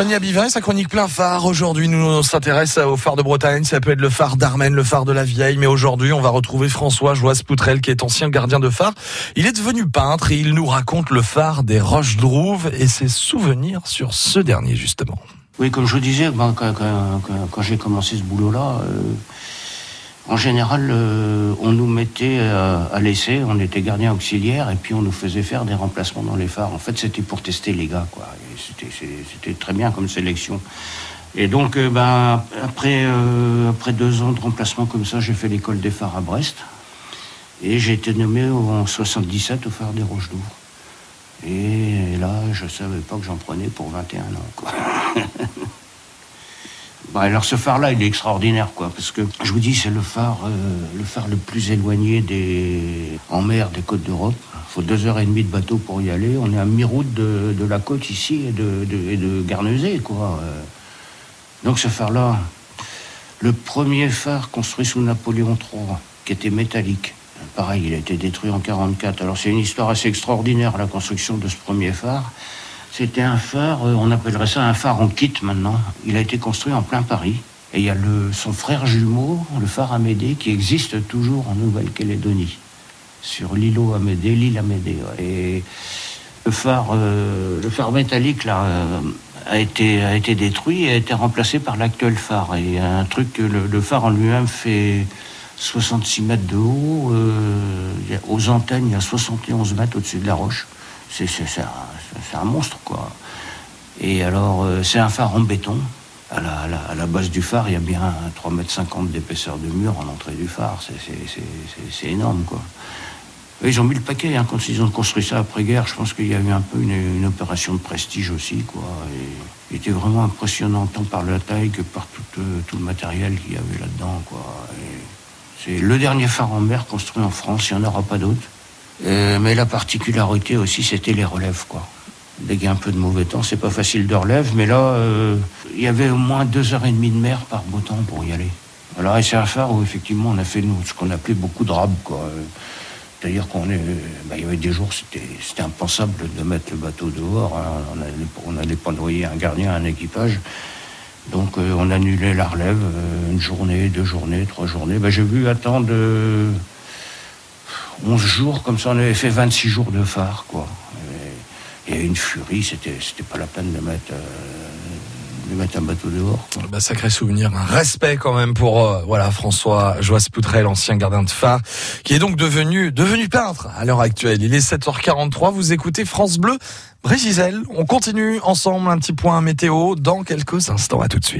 Fanny Abivin et sa chronique plein phare. Aujourd'hui, nous on s'intéresse au phare de Bretagne. Ça peut être le phare d'Armen, le phare de la Vieille. Mais aujourd'hui, on va retrouver François Joas Poutrel, qui est ancien gardien de phare. Il est devenu peintre et il nous raconte le phare des Roches Drouves et ses souvenirs sur ce dernier, justement. Oui, comme je disais, ben, quand j'ai commencé ce boulot-là, euh, en général, euh, on nous mettait à l'essai, on était gardien auxiliaire, et puis on nous faisait faire des remplacements dans les phares. En fait, c'était pour tester les gars, quoi. C'était très bien comme sélection. Et donc, euh, ben, après, euh, après deux ans de remplacement comme ça, j'ai fait l'école des phares à Brest. Et j'ai été nommé en 77 au phare des Roches d'Ouvre. Et là, je savais pas que j'en prenais pour 21 ans, quoi. Bah, alors ce phare-là, il est extraordinaire, quoi, parce que je vous dis, c'est le phare, euh, le plus éloigné en mer des côtes d'Europe. Il faut deux heures et demie de bateau pour y aller. On est à mi-route de, la côte ici et de, de, quoi. Euh, Donc ce phare-là, le premier phare construit sous Napoléon III, qui était métallique. Pareil, il a été détruit en 44. Alors c'est une histoire assez extraordinaire, la construction de ce premier phare. C'était un phare, euh, on appellerait ça un phare en kit maintenant. Il a été construit en plein Paris. Et il y a le, son frère jumeau, le phare Amédée, qui existe toujours en Nouvelle-Calédonie, sur l'îlot Amédée, l'île Amédée. Et le phare, euh, le phare métallique là, euh, a, été, a été détruit et a été remplacé par l'actuel phare. Et un truc, le, le phare en lui-même fait 66 mètres de haut. aux antennes, il y a 71 mètres au-dessus de la roche. C'est un, monstre, quoi. Et alors, euh, c'est un phare en béton. À la, base du phare, il y a bien 3,50 mètres d'épaisseur de mur en entrée du phare. C'est- énorme, quoi. Ils ont mis le paquet hein, quand ils ont construit ça après-guerre. Je pense qu'il y a eu un peu une, opération de prestige aussi, quoi. Et il était vraiment impressionnant tant par la taille que par tout, euh, le matériel qu'il y avait là-dedans, quoi. C'est le dernier phare en mer construit en France. Il n'y en aura pas d'autres. Euh, mais la particularité aussi, c'était les relèves, quoi. Dès qu'il y a un peu de mauvais temps, c'est pas facile de relève, mais là, euh, il y avait au moins deux heures et demie de mer par beau temps pour y aller. Alors, c'est un phare où effectivement on a fait ce qu'on appelait beaucoup de rab, quoi. Euh, C'est-à-dire qu'on est, bah, y avait des jours, c'était, impensable de mettre le bateau dehors. hein. On allait, on allait pas noyer un gardien, un équipage. Donc on annulait la relève, une journée, deux journées, trois journées. Bah, j'ai vu attendre euh, 11 jours, comme ça on avait fait 26 jours de phare, quoi. Et, et une furie, c'était, c'était pas la peine de mettre, euh, de mettre un bateau dehors. quoi. Bah, sacré souvenir, un respect quand même pour euh, voilà François Joas Poutrel, ancien gardien de phare, qui est donc devenu devenu peintre à l'heure actuelle. Il est 7h43, vous écoutez France Bleu, Brégisel. On continue ensemble un petit point météo dans quelques instants. À tout de suite.